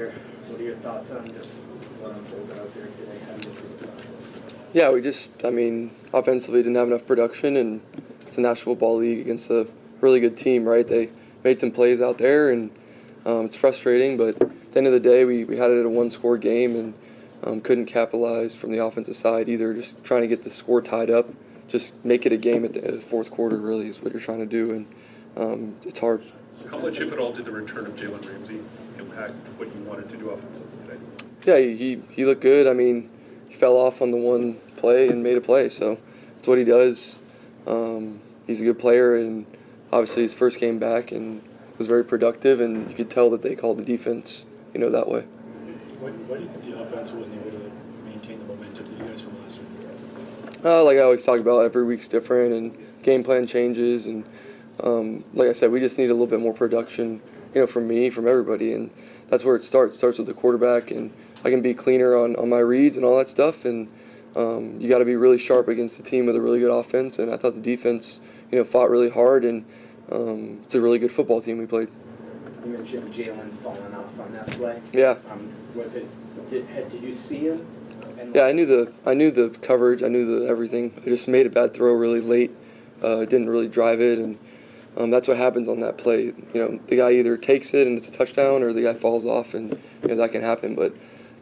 your what are your thoughts on just what unfolded out there today? How you? Yeah, we just, I mean, offensively didn't have enough production, and it's a National Football League against a really good team, right? They made some plays out there, and um, it's frustrating, but at the end of the day, we, we had it at a one score game and um, couldn't capitalize from the offensive side either, just trying to get the score tied up. Just make it a game at the fourth quarter, really, is what you're trying to do, and um, it's hard. How much, if at all, did the return of Jalen Ramsey impact what you wanted to do offensively today? Yeah, he, he looked good. I mean, he fell off on the one play and made a play, so that's what he does. Um, he's a good player, and obviously his first game back and was very productive, and you could tell that they called the defense, you know, that way. Why, why do you think the offense wasn't able to maintain the momentum that you guys from last week? Uh, like I always talk about, every week's different, and game plan changes, and um, like I said, we just need a little bit more production, you know, from me, from everybody, and that's where it starts. It starts with the quarterback, and I can be cleaner on, on my reads and all that stuff, and um, you got to be really sharp against a team with a really good offense. And I thought the defense, you know, fought really hard, and um, it's a really good football team we played. You mentioned Jalen falling off on that play. Yeah. Um, was it? Did, did you see him? Yeah, I knew the I knew the coverage. I knew the everything. I just made a bad throw really late. Uh, didn't really drive it, and um, that's what happens on that play. You know, the guy either takes it and it's a touchdown, or the guy falls off, and you know that can happen. But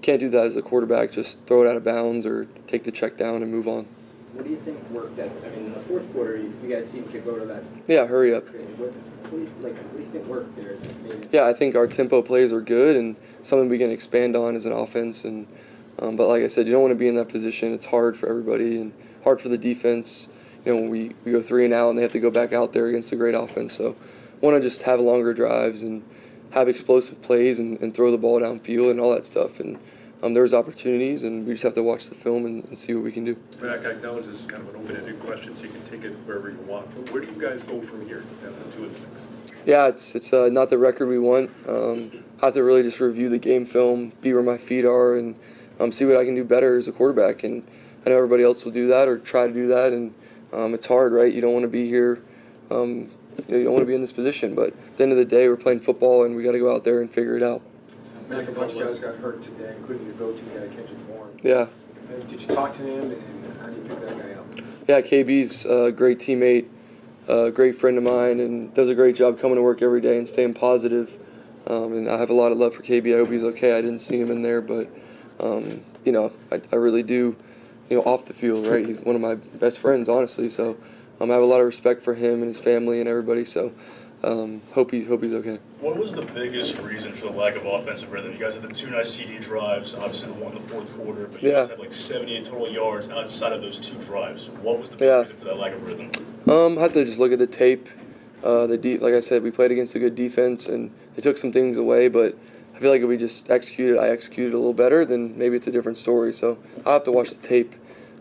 can't do that as a quarterback. Just throw it out of bounds or take the check down and move on. What do you think worked? At, I mean, in the fourth quarter, you, you guys seemed to go to that. Yeah, hurry up. What, what, like, what do you think worked there? that made it- Yeah, I think our tempo plays are good and something we can expand on as an offense. And um, but like I said, you don't want to be in that position. It's hard for everybody and hard for the defense. You know, when we, we go three and out and they have to go back out there against a great offense. So, want to just have longer drives and have explosive plays and, and throw the ball downfield and all that stuff. And um, there's opportunities, and we just have to watch the film and, and see what we can do. Mac, I acknowledge this is kind of an open-ended question, so you can take it wherever you want. But where do you guys go from here two and six? Yeah, it's it's uh, not the record we want. Um, I have to really just review the game film, be where my feet are, and um, see what I can do better as a quarterback. And I know everybody else will do that or try to do that, and um, it's hard, right? You don't want to be here. Um, you, know, you don't want to be in this position, but at the end of the day, we're playing football, and we got to go out there and figure it out. Mac, a bunch of guys got hurt today, including your go-to guy, Kendrick Bourne. Yeah, Did you talk to him, and how do you pick that guy up? yeah. KB's a great teammate, a great friend of mine, and does a great job coming to work every day and staying positive. Um, and I have a lot of love for KB. I hope he's okay. I didn't see him in there, but um, you know, I, I really do. You know, off the field, right? He's one of my best friends, honestly. So um, I have a lot of respect for him and his family and everybody. So um, hope he hope he's okay. What was the biggest reason for the lack of offensive rhythm? You guys had the two nice TD drives, obviously the one in the fourth quarter, but you Yeah. guys had like 78 total yards outside of those two drives. What was the biggest Yeah. reason for that lack of rhythm? Um, I have to just look at the tape. Uh, the deep, like I said, we played against a good defense, and they took some things away. But I feel like if we just executed, I executed a little better, then maybe it's a different story. So I have to watch the tape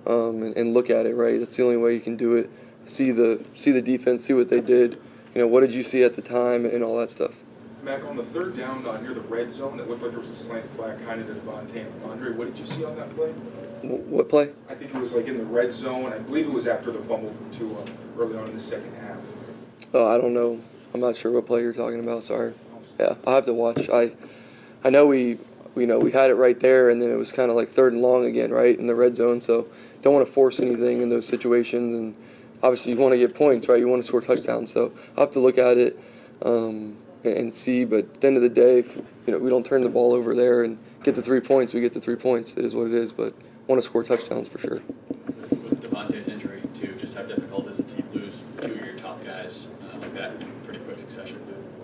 um, and, and look at it. Right, that's the only way you can do it. See the see the defense, see what they did. You know, what did you see at the time, and all that stuff. Mac, on the third down uh, near the red zone, it looked like there was a slant flag kind of to DeVante and Andre. What did you see on that play? Wh- What play? I think it was like in the red zone. I believe it was after the fumble to uh, early on in the second half. Oh, I don't know. I'm not sure what play you're talking about. Sorry. Yeah, I'll have to watch. I I know we you know we had it right there, and then it was kind of like third and long again, right in the red zone. So don't want to force anything in those situations, and obviously you want to get points, right? You want to score touchdowns. So I'll have to look at it um, and, and see. But at the end of the day, if, you know we don't turn the ball over there and get the three points. We get the three points. It is what it is. But want to score touchdowns for sure. With DeVante's injury, too, just how difficult is it to lose two of your top guys uh, like that in pretty quick succession?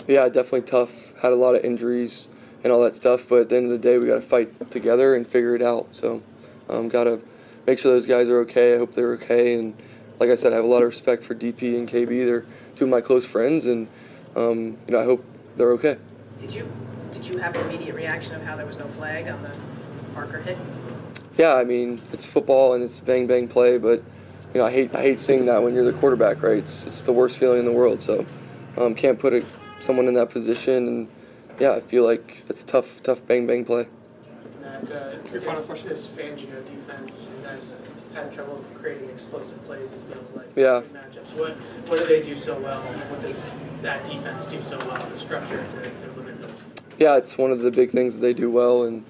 Yeah, definitely tough. Had a lot of injuries and all that stuff, but at the end of the day, we got to fight together and figure it out. So, um, got to make sure those guys are okay. I hope they're okay. And like I said, I have a lot of respect for DP and KB. They're two of my close friends, and um, you know, I hope they're okay. Did you, did you have an immediate reaction of how there was no flag on the Parker hit? Yeah, I mean, it's football and it's bang bang play, but you know, I hate I hate seeing that when you're the quarterback, right? It's it's the worst feeling in the world. So, um, can't put a, someone in that position, and yeah, I feel like it's tough tough bang bang play. Mac, uh, Your final this, question? this Fangio defense, you guys had trouble creating explosive plays. It feels like Yeah. between matchups. What what do they do so well? What does that defense do so well? The structure to, to limit those. yeah, it's one of the big things that they do well, and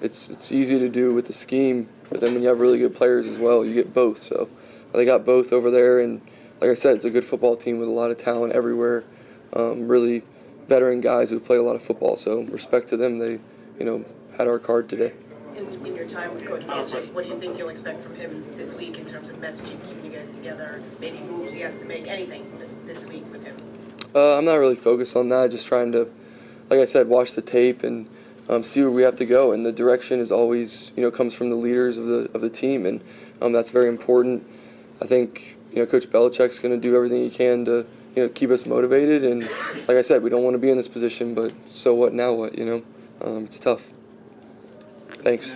it's it's easy to do with the scheme. But then when you have really good players as well, you get both. So they got both over there, and like I said, it's a good football team with a lot of talent everywhere. Um, really veteran guys who play a lot of football. So respect to them. They, you know, had our card today. In, in your time with Coach Belichick, what do you think you'll expect from him this week in terms of messaging, keeping you guys together, maybe moves he has to make, anything this week with him? Uh, I'm not really focused on that. Just trying to, like I said, watch the tape and um, see where we have to go. And the direction is always, you know, comes from the leaders of the of the team, and um, that's very important. I think you know Coach Belichick's going to do everything he can to you know keep us motivated. And like I said, we don't want to be in this position, but so what? Now what? You know, um, it's tough. Thanks.